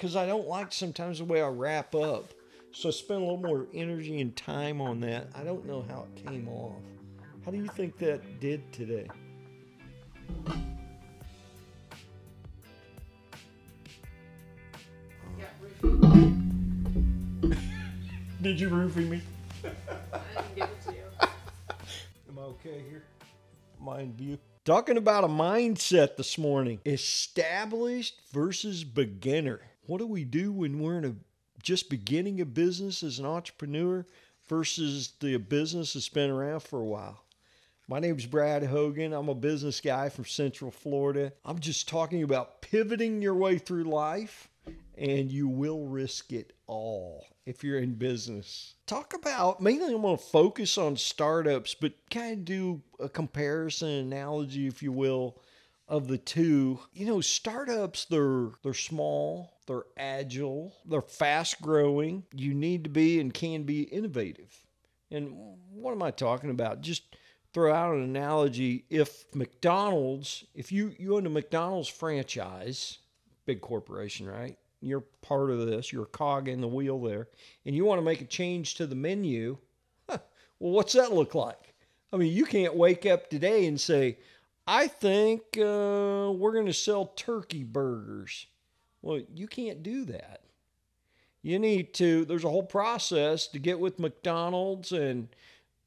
because I don't like sometimes the way I wrap up. So I spend a little more energy and time on that. I don't know how it came off. How do you think that did today? Did you roofie me? I didn't give it to you. Am I okay here? Mind view. Talking about a mindset this morning. Established versus beginner. What do we do when we're in a just beginning a business as an entrepreneur versus the business that's been around for a while? My name is Brad Hogan. I'm a business guy from Central Florida. I'm just talking about pivoting your way through life, and you will risk it all if you're in business. Talk about mainly I'm going to focus on startups, but kind of do a comparison analogy, if you will, of the two. You know, startups they're they're small, they're agile, they're fast growing. You need to be and can be innovative. And what am I talking about? Just throw out an analogy. If McDonald's, if you you own a McDonald's franchise, big corporation, right? You're part of this. You're a cog in the wheel there, and you want to make a change to the menu. Huh, well, what's that look like? I mean, you can't wake up today and say, "I think uh, we're going to sell turkey burgers." Well, you can't do that. You need to. There's a whole process to get with McDonald's and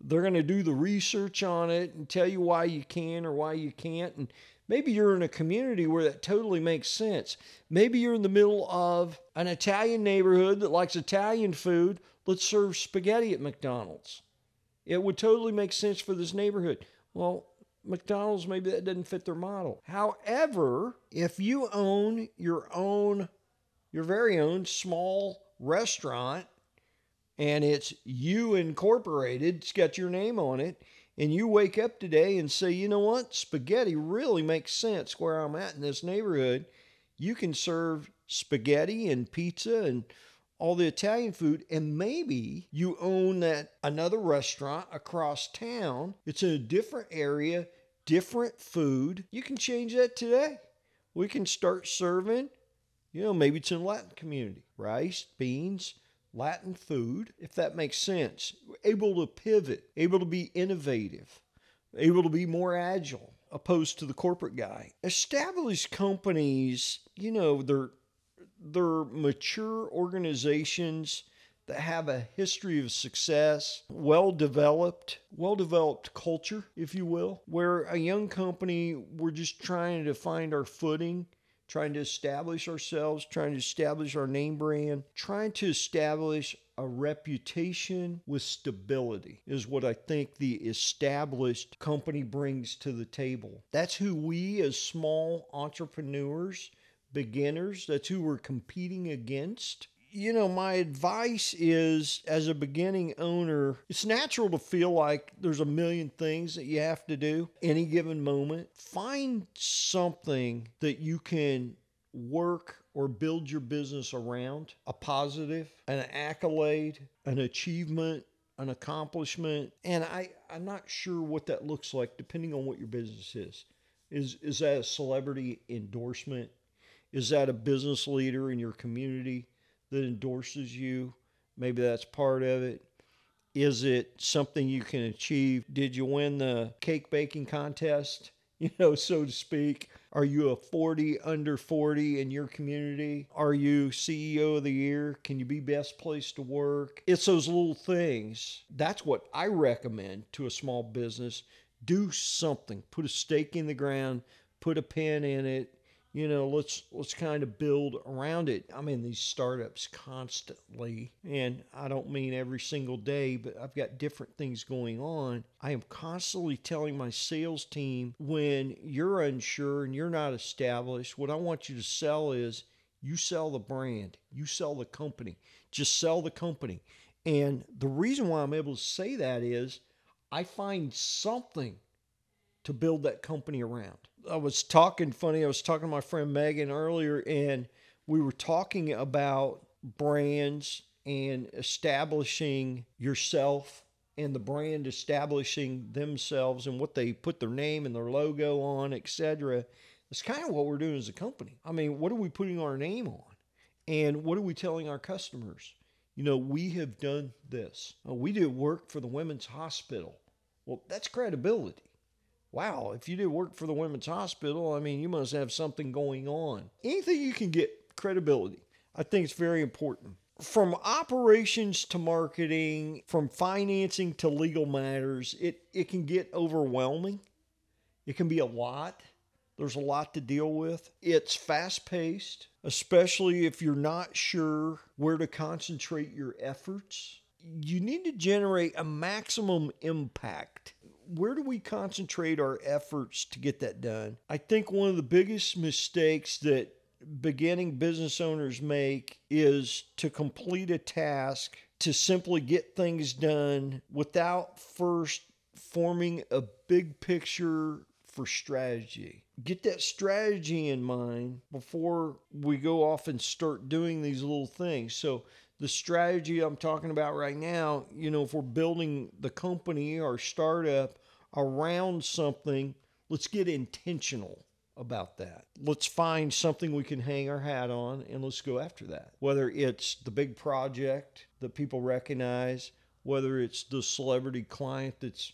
they're going to do the research on it and tell you why you can or why you can't. And maybe you're in a community where that totally makes sense. Maybe you're in the middle of an Italian neighborhood that likes Italian food. Let's serve spaghetti at McDonald's. It would totally make sense for this neighborhood. Well, McDonald's, maybe that doesn't fit their model. However, if you own your own, your very own small restaurant and it's you incorporated, it's got your name on it, and you wake up today and say, you know what, spaghetti really makes sense where I'm at in this neighborhood. You can serve spaghetti and pizza and all the Italian food, and maybe you own that another restaurant across town. It's in a different area, different food. You can change that today. We can start serving, you know, maybe it's in Latin community, rice, beans, Latin food, if that makes sense. Able to pivot, able to be innovative, able to be more agile opposed to the corporate guy. Established companies, you know, they're they're mature organizations that have a history of success, well developed, well developed culture, if you will, where a young company, we're just trying to find our footing trying to establish ourselves, trying to establish our name brand, trying to establish a reputation with stability is what I think the established company brings to the table. That's who we as small entrepreneurs, beginners, that's who we're competing against you know, my advice is as a beginning owner, it's natural to feel like there's a million things that you have to do any given moment. Find something that you can work or build your business around a positive, an accolade, an achievement, an accomplishment. And I, I'm not sure what that looks like depending on what your business is. Is, is that a celebrity endorsement? Is that a business leader in your community? that endorses you. Maybe that's part of it. Is it something you can achieve? Did you win the cake baking contest? You know, so to speak. Are you a 40 under 40 in your community? Are you CEO of the year? Can you be best place to work? It's those little things. That's what I recommend to a small business. Do something. Put a stake in the ground, put a pin in it, you know let's let's kind of build around it. I'm in these startups constantly and i don't mean every single day but i've got different things going on. I am constantly telling my sales team when you're unsure and you're not established what i want you to sell is you sell the brand you sell the company just sell the company. And the reason why i'm able to say that is i find something to build that company around I was talking funny. I was talking to my friend Megan earlier, and we were talking about brands and establishing yourself and the brand establishing themselves and what they put their name and their logo on, etc. It's kind of what we're doing as a company. I mean, what are we putting our name on? And what are we telling our customers? You know, we have done this. Oh, we did work for the Women's Hospital. Well, that's credibility. Wow, if you did work for the Women's Hospital, I mean, you must have something going on. Anything you can get credibility, I think it's very important. From operations to marketing, from financing to legal matters, it, it can get overwhelming. It can be a lot. There's a lot to deal with. It's fast paced, especially if you're not sure where to concentrate your efforts. You need to generate a maximum impact. Where do we concentrate our efforts to get that done? I think one of the biggest mistakes that beginning business owners make is to complete a task to simply get things done without first forming a big picture for strategy. Get that strategy in mind before we go off and start doing these little things. So, the strategy I'm talking about right now, you know, if we're building the company or startup around something, let's get intentional about that. Let's find something we can hang our hat on and let's go after that. Whether it's the big project that people recognize, whether it's the celebrity client that's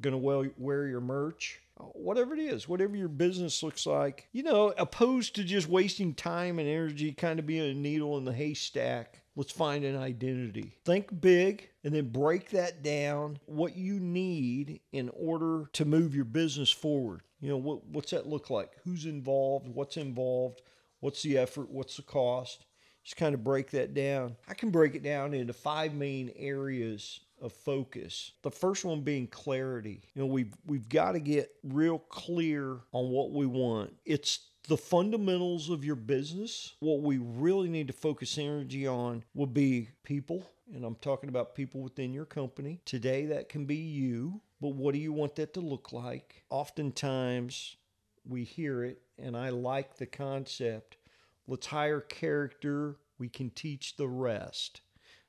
going to wear your merch, whatever it is, whatever your business looks like, you know, opposed to just wasting time and energy kind of being a needle in the haystack. Let's find an identity. Think big and then break that down what you need in order to move your business forward. You know, what, what's that look like? Who's involved? What's involved? What's the effort? What's the cost? Just kind of break that down. I can break it down into five main areas of focus. The first one being clarity. You know, we've we've got to get real clear on what we want. It's the fundamentals of your business. What we really need to focus energy on will be people, and I'm talking about people within your company. Today that can be you, but what do you want that to look like? Oftentimes we hear it and I like the concept. Let's hire character, we can teach the rest.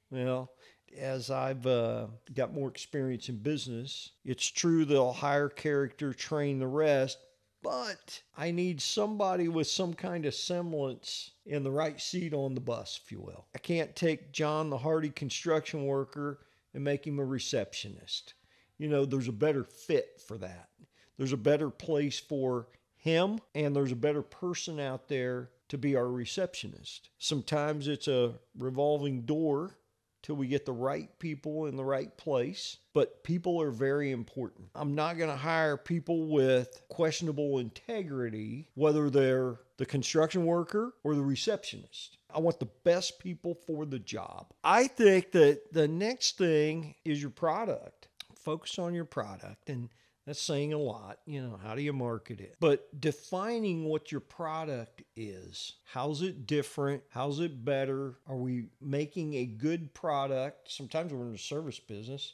Well, as I've uh, got more experience in business, it's true they'll hire character, train the rest, but I need somebody with some kind of semblance in the right seat on the bus, if you will. I can't take John, the hardy construction worker, and make him a receptionist. You know, there's a better fit for that. There's a better place for him, and there's a better person out there to be our receptionist. Sometimes it's a revolving door till we get the right people in the right place. But people are very important. I'm not going to hire people with questionable integrity, whether they're the construction worker or the receptionist. I want the best people for the job. I think that the next thing is your product. Focus on your product and that's saying a lot. You know, how do you market it? But defining what your product is. How's it different? How's it better? Are we making a good product? Sometimes we're in the service business.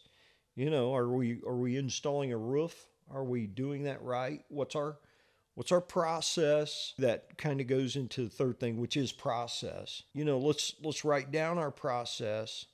You know, are we are we installing a roof? Are we doing that right? What's our what's our process that kind of goes into the third thing which is process you know let's let's write down our process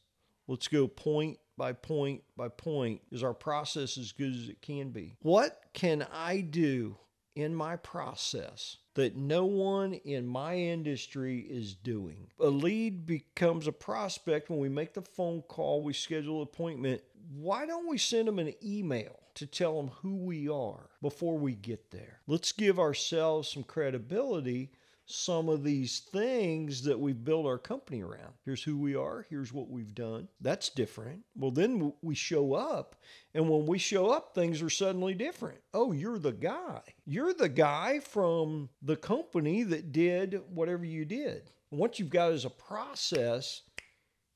let's go point by point by point is our process as good as it can be. What can I do in my process that no one in my industry is doing? A lead becomes a prospect when we make the phone call, we schedule an appointment. Why don't we send them an email? to tell them who we are before we get there. Let's give ourselves some credibility some of these things that we've built our company around. Here's who we are, here's what we've done. That's different. Well, then we show up, and when we show up, things are suddenly different. Oh, you're the guy. You're the guy from the company that did whatever you did. Once you've got as a process,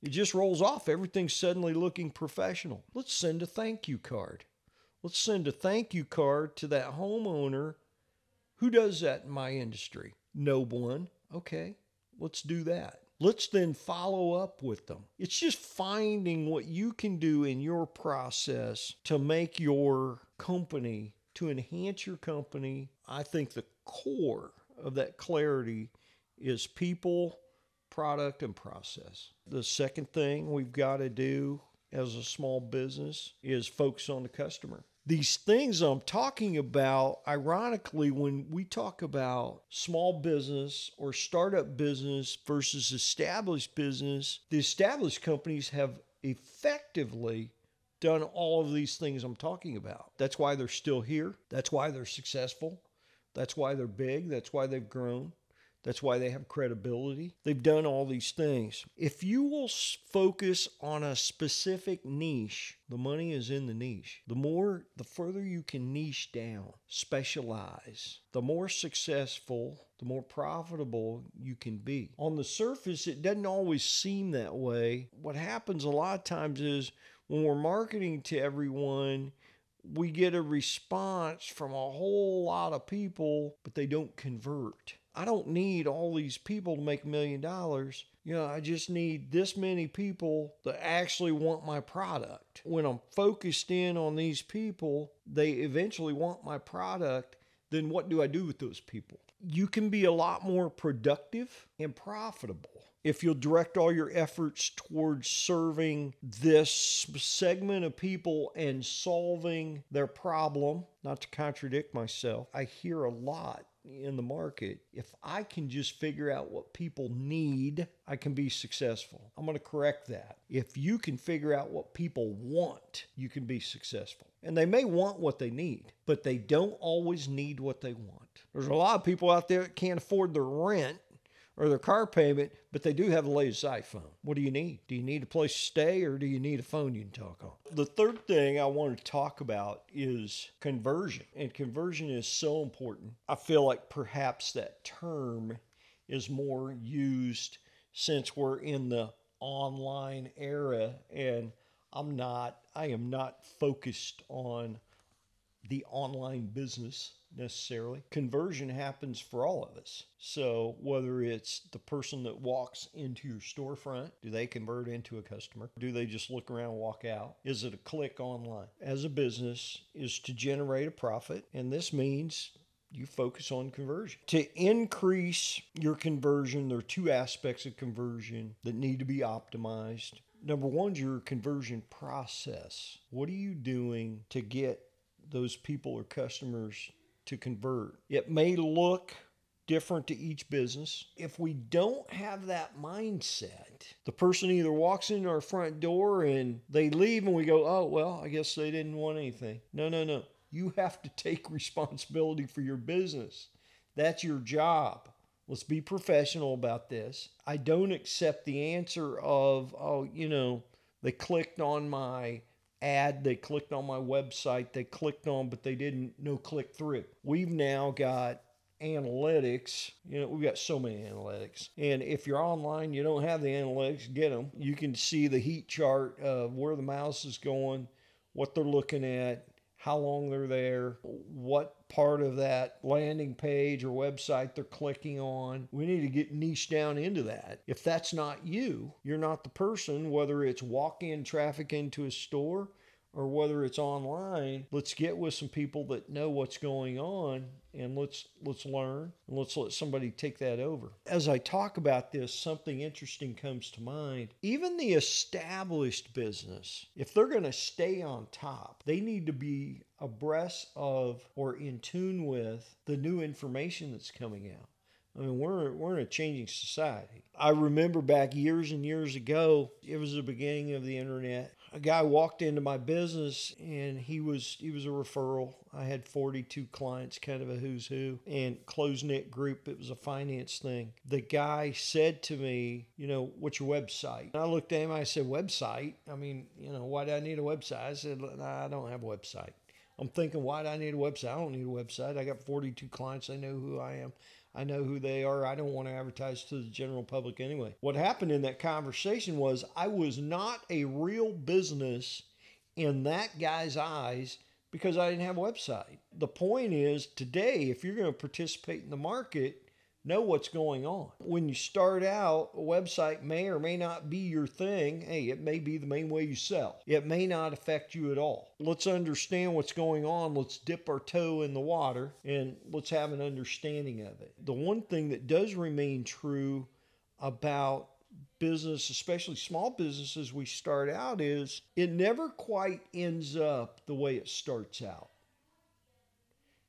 it just rolls off. Everything's suddenly looking professional. Let's send a thank you card. Let's send a thank you card to that homeowner. Who does that in my industry? No one. Okay, let's do that. Let's then follow up with them. It's just finding what you can do in your process to make your company, to enhance your company. I think the core of that clarity is people, product, and process. The second thing we've got to do as a small business is focus on the customer. These things I'm talking about, ironically, when we talk about small business or startup business versus established business, the established companies have effectively done all of these things I'm talking about. That's why they're still here. That's why they're successful. That's why they're big. That's why they've grown. That's why they have credibility. They've done all these things. If you will focus on a specific niche, the money is in the niche. The more, the further you can niche down, specialize, the more successful, the more profitable you can be. On the surface, it doesn't always seem that way. What happens a lot of times is when we're marketing to everyone, we get a response from a whole lot of people, but they don't convert. I don't need all these people to make a million dollars. You know, I just need this many people that actually want my product. When I'm focused in on these people, they eventually want my product. Then what do I do with those people? You can be a lot more productive and profitable if you'll direct all your efforts towards serving this segment of people and solving their problem, not to contradict myself, I hear a lot in the market. If I can just figure out what people need, I can be successful. I'm going to correct that. If you can figure out what people want, you can be successful. And they may want what they need, but they don't always need what they want. There's a lot of people out there that can't afford their rent or their car payment, but they do have the latest iPhone. What do you need? Do you need a place to stay or do you need a phone you can talk on? The third thing I want to talk about is conversion. And conversion is so important. I feel like perhaps that term is more used since we're in the online era and I'm not I am not focused on the online business necessarily. Conversion happens for all of us. So, whether it's the person that walks into your storefront, do they convert into a customer? Do they just look around and walk out? Is it a click online? As a business, is to generate a profit, and this means you focus on conversion. To increase your conversion, there are two aspects of conversion that need to be optimized. Number one is your conversion process. What are you doing to get those people or customers to convert. It may look different to each business. If we don't have that mindset, the person either walks into our front door and they leave and we go, oh, well, I guess they didn't want anything. No, no, no. You have to take responsibility for your business. That's your job. Let's be professional about this. I don't accept the answer of, oh, you know, they clicked on my ad they clicked on my website they clicked on but they didn't no click through. We've now got analytics you know we've got so many analytics. And if you're online you don't have the analytics get them you can see the heat chart of where the mouse is going what they're looking at how long they're there what part of that landing page or website they're clicking on. We need to get niche down into that. If that's not you, you're not the person, whether it's walk in traffic into a store or whether it's online, let's get with some people that know what's going on and let's let's learn and let's let somebody take that over. As I talk about this, something interesting comes to mind. Even the established business, if they're going to stay on top, they need to be abreast of or in tune with the new information that's coming out. I mean, we're we're in a changing society. I remember back years and years ago, it was the beginning of the internet a guy walked into my business and he was he was a referral. I had 42 clients, kind of a who's who, and close knit group. It was a finance thing. The guy said to me, you know, what's your website? And I looked at him. I said, website. I mean, you know, why do I need a website? I said, nah, I don't have a website. I'm thinking, why do I need a website? I don't need a website. I got 42 clients. They know who I am. I know who they are. I don't want to advertise to the general public anyway. What happened in that conversation was I was not a real business in that guy's eyes because I didn't have a website. The point is today, if you're going to participate in the market, know what's going on. When you start out, a website may or may not be your thing. Hey, it may be the main way you sell. It may not affect you at all. Let's understand what's going on. Let's dip our toe in the water and let's have an understanding of it. The one thing that does remain true about business, especially small businesses, we start out is it never quite ends up the way it starts out.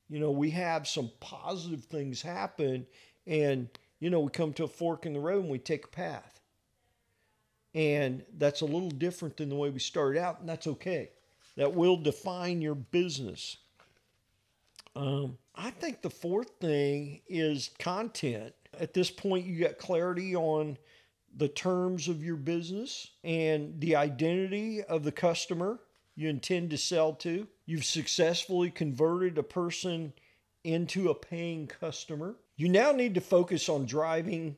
You know, we have some positive things happen, and, you know, we come to a fork in the road and we take a path. And that's a little different than the way we started out, and that's okay. That will define your business. Um, I think the fourth thing is content. At this point, you got clarity on the terms of your business and the identity of the customer you intend to sell to. You've successfully converted a person into a paying customer. You now need to focus on driving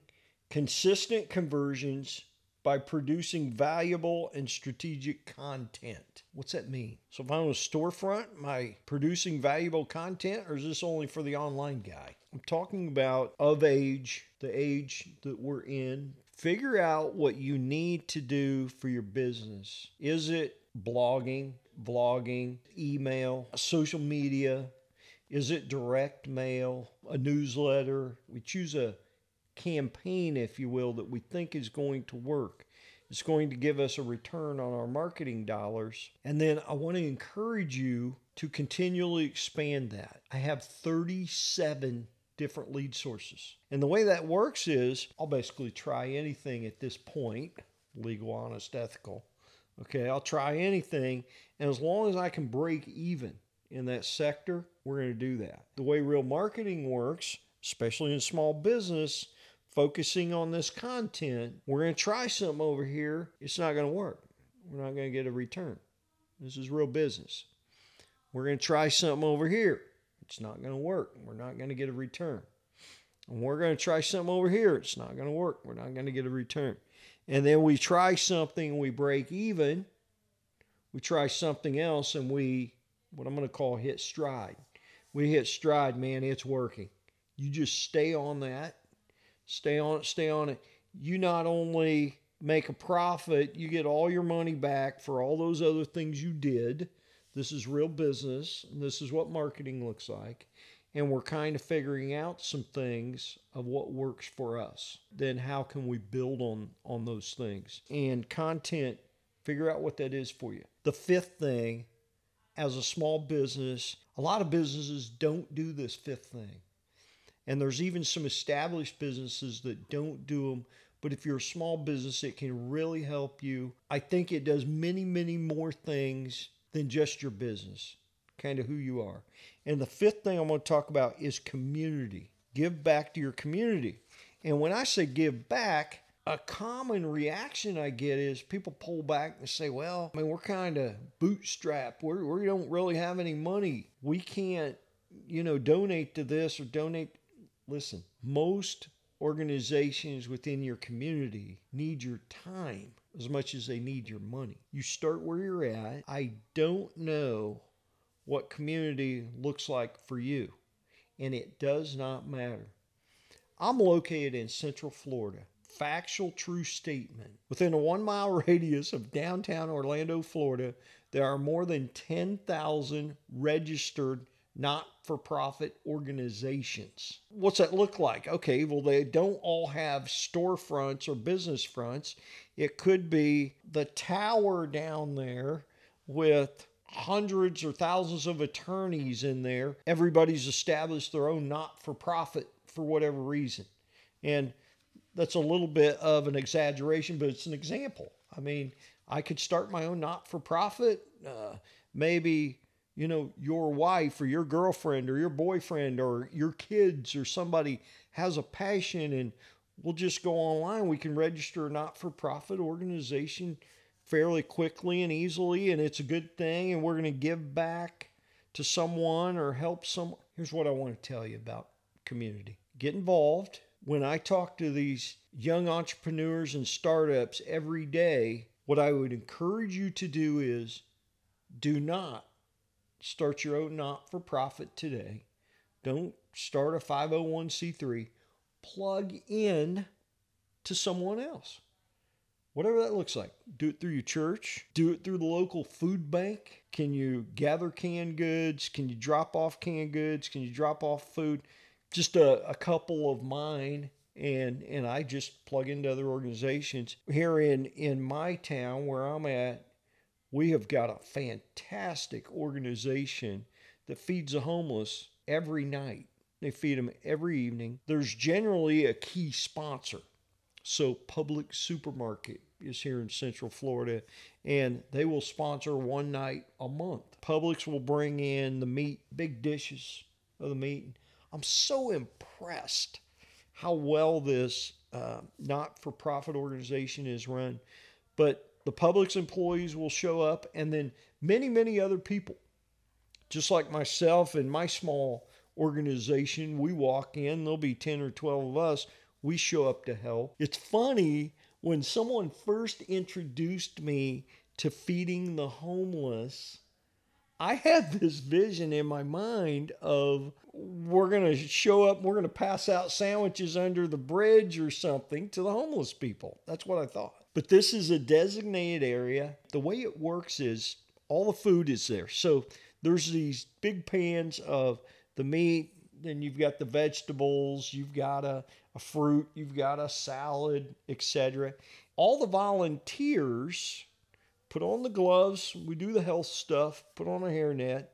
consistent conversions by producing valuable and strategic content. What's that mean? So if I'm a storefront, am I producing valuable content or is this only for the online guy? I'm talking about of age, the age that we're in. Figure out what you need to do for your business. Is it blogging, vlogging, email, social media? Is it direct mail, a newsletter? We choose a campaign, if you will, that we think is going to work. It's going to give us a return on our marketing dollars. And then I want to encourage you to continually expand that. I have 37 different lead sources. And the way that works is I'll basically try anything at this point legal, honest, ethical. Okay, I'll try anything. And as long as I can break even in that sector, we're going to do that. The way real marketing works, especially in small business, focusing on this content, we're going to try something over here. It's not going to work. We're not going to get a return. This is real business. We're going to try something over here. It's not going to work. We're not going to get a return. And we're going to try something over here. It's not going to work. We're not going to get a return. And then we try something we break even. We try something else and we, what I'm going to call hit stride. We hit stride, man, it's working. You just stay on that Stay on it, stay on it. You not only make a profit, you get all your money back for all those other things you did. This is real business, and this is what marketing looks like. And we're kind of figuring out some things of what works for us. Then how can we build on on those things? And content, figure out what that is for you. The fifth thing, as a small business, a lot of businesses don't do this fifth thing. And there's even some established businesses that don't do them. But if you're a small business, it can really help you. I think it does many, many more things than just your business, kind of who you are. And the fifth thing I'm going to talk about is community. Give back to your community. And when I say give back, a common reaction I get is people pull back and say, well, I mean, we're kind of bootstrapped. We're, we don't really have any money. We can't, you know, donate to this or donate listen, most organizations within your community need your time as much as they need your money. You start where you're at. I don't know what community looks like for you, and it does not matter. I'm located in Central Florida. Factual true statement. Within a one mile radius of downtown Orlando, Florida, there are more than 10,000 registered not for profit organizations. What's that look like? Okay, well, they don't all have storefronts or business fronts. It could be the tower down there with hundreds or thousands of attorneys in there. Everybody's established their own not for profit for whatever reason. And that's a little bit of an exaggeration, but it's an example. I mean, I could start my own not for profit. Uh, maybe you know, your wife or your girlfriend or your boyfriend or your kids or somebody has a passion and we'll just go online. We can register a not for profit organization fairly quickly and easily, and it's a good thing. And we're going to give back to someone or help someone. Here's what I want to tell you about community get involved. When I talk to these young entrepreneurs and startups every day, what I would encourage you to do is do not Start your own not for profit today. Don't start a 501c3. Plug in to someone else. Whatever that looks like. Do it through your church. Do it through the local food bank. Can you gather canned goods? Can you drop off canned goods? Can you drop off food? Just a, a couple of mine and and I just plug into other organizations. Here in in my town where I'm at, we have got a fantastic organization that feeds the homeless every night. They feed them every evening. There's generally a key sponsor. So Publix Supermarket is here in Central Florida, and they will sponsor one night a month. Publix will bring in the meat, big dishes of the meat. I'm so impressed how well this uh, not-for-profit organization is run. But the Publix employees will show up, and then many, many other people, just like myself and my small organization, we walk in. There'll be ten or twelve of us. We show up to help. It's funny when someone first introduced me to feeding the homeless, I had this vision in my mind of we're going to show up, we're going to pass out sandwiches under the bridge or something to the homeless people. That's what I thought. But this is a designated area. The way it works is all the food is there. So there's these big pans of the meat, then you've got the vegetables, you've got a, a fruit, you've got a salad, etc. All the volunteers put on the gloves, we do the health stuff, put on a hairnet,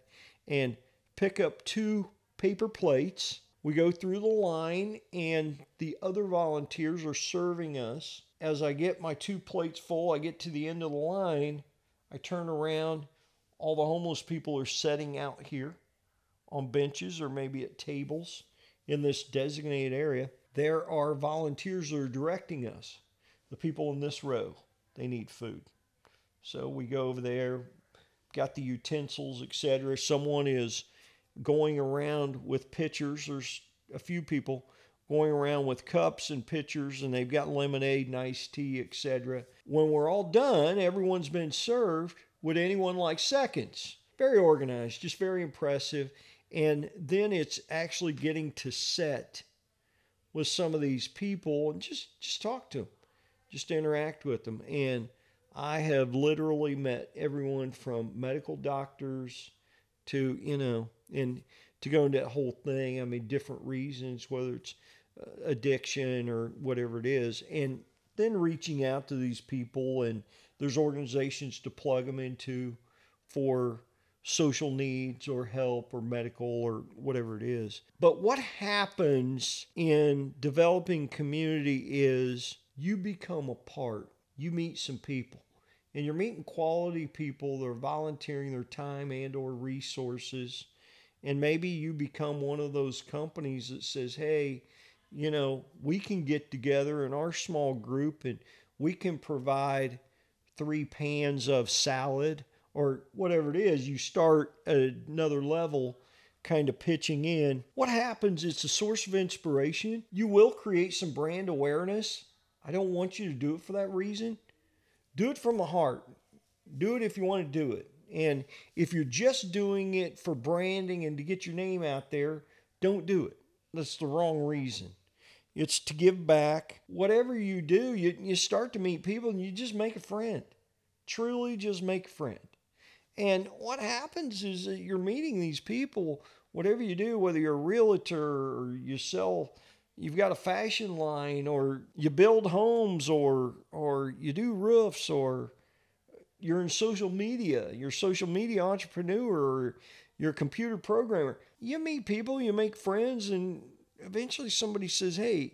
and pick up two paper plates. We go through the line, and the other volunteers are serving us. As I get my two plates full, I get to the end of the line, I turn around, all the homeless people are setting out here on benches or maybe at tables in this designated area. There are volunteers that are directing us. The people in this row, they need food. So we go over there, got the utensils, etc. Someone is going around with pitchers. There's a few people going around with cups and pitchers, and they've got lemonade and iced tea, etc. When we're all done, everyone's been served. Would anyone like seconds? Very organized, just very impressive. And then it's actually getting to set with some of these people and just just talk to them, just interact with them. And I have literally met everyone from medical doctors to you know, and to go into that whole thing. I mean, different reasons, whether it's uh, addiction or whatever it is, and then reaching out to these people and there's organizations to plug them into for social needs or help or medical or whatever it is. But what happens in developing community is you become a part. You meet some people and you're meeting quality people that are volunteering their time and or resources and maybe you become one of those companies that says, "Hey, you know, we can get together in our small group and we can provide three pans of salad or whatever it is, you start at another level kind of pitching in. What happens? It's a source of inspiration. You will create some brand awareness. I don't want you to do it for that reason. Do it from the heart. Do it if you want to do it. And if you're just doing it for branding and to get your name out there, don't do it. That's the wrong reason. It's to give back. Whatever you do, you, you start to meet people and you just make a friend. Truly, just make a friend. And what happens is that you're meeting these people, whatever you do, whether you're a realtor or you sell, you've got a fashion line or you build homes or or you do roofs or you're in social media, you're social media entrepreneur or you're a computer programmer. You meet people, you make friends, and eventually somebody says, Hey,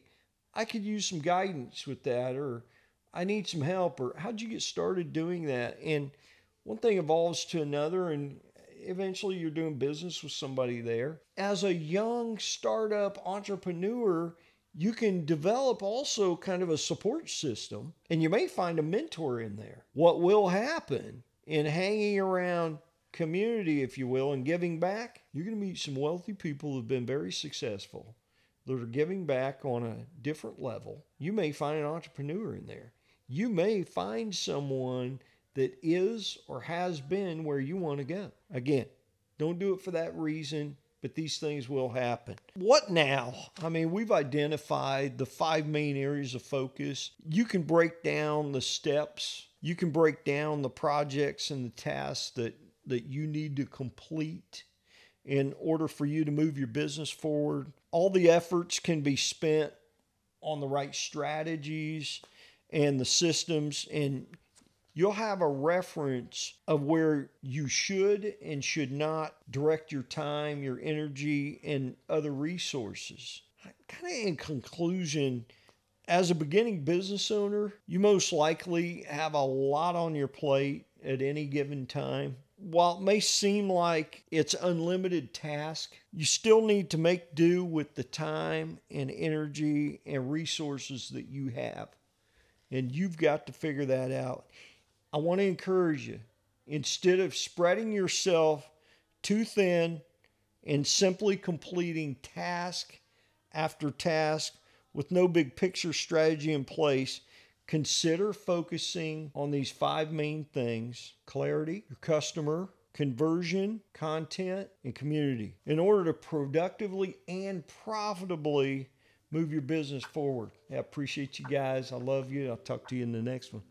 I could use some guidance with that, or I need some help, or how'd you get started doing that? And one thing evolves to another and eventually you're doing business with somebody there. As a young startup entrepreneur, you can develop also kind of a support system and you may find a mentor in there. What will happen in hanging around community, if you will, and giving back, you're going to meet some wealthy people who've been very successful that are giving back on a different level. You may find an entrepreneur in there. You may find someone that is or has been where you want to go. Again, don't do it for that reason, but these things will happen. What now? I mean, we've identified the five main areas of focus. You can break down the steps, you can break down the projects and the tasks that, that you need to complete in order for you to move your business forward. All the efforts can be spent on the right strategies and the systems and you'll have a reference of where you should and should not direct your time, your energy, and other resources. Kind of in conclusion, as a beginning business owner, you most likely have a lot on your plate at any given time. While it may seem like it's unlimited task, you still need to make do with the time and energy and resources that you have. And you've got to figure that out. I want to encourage you instead of spreading yourself too thin and simply completing task after task with no big picture strategy in place, consider focusing on these five main things clarity, your customer, conversion, content, and community in order to productively and profitably move your business forward. I appreciate you guys. I love you. I'll talk to you in the next one.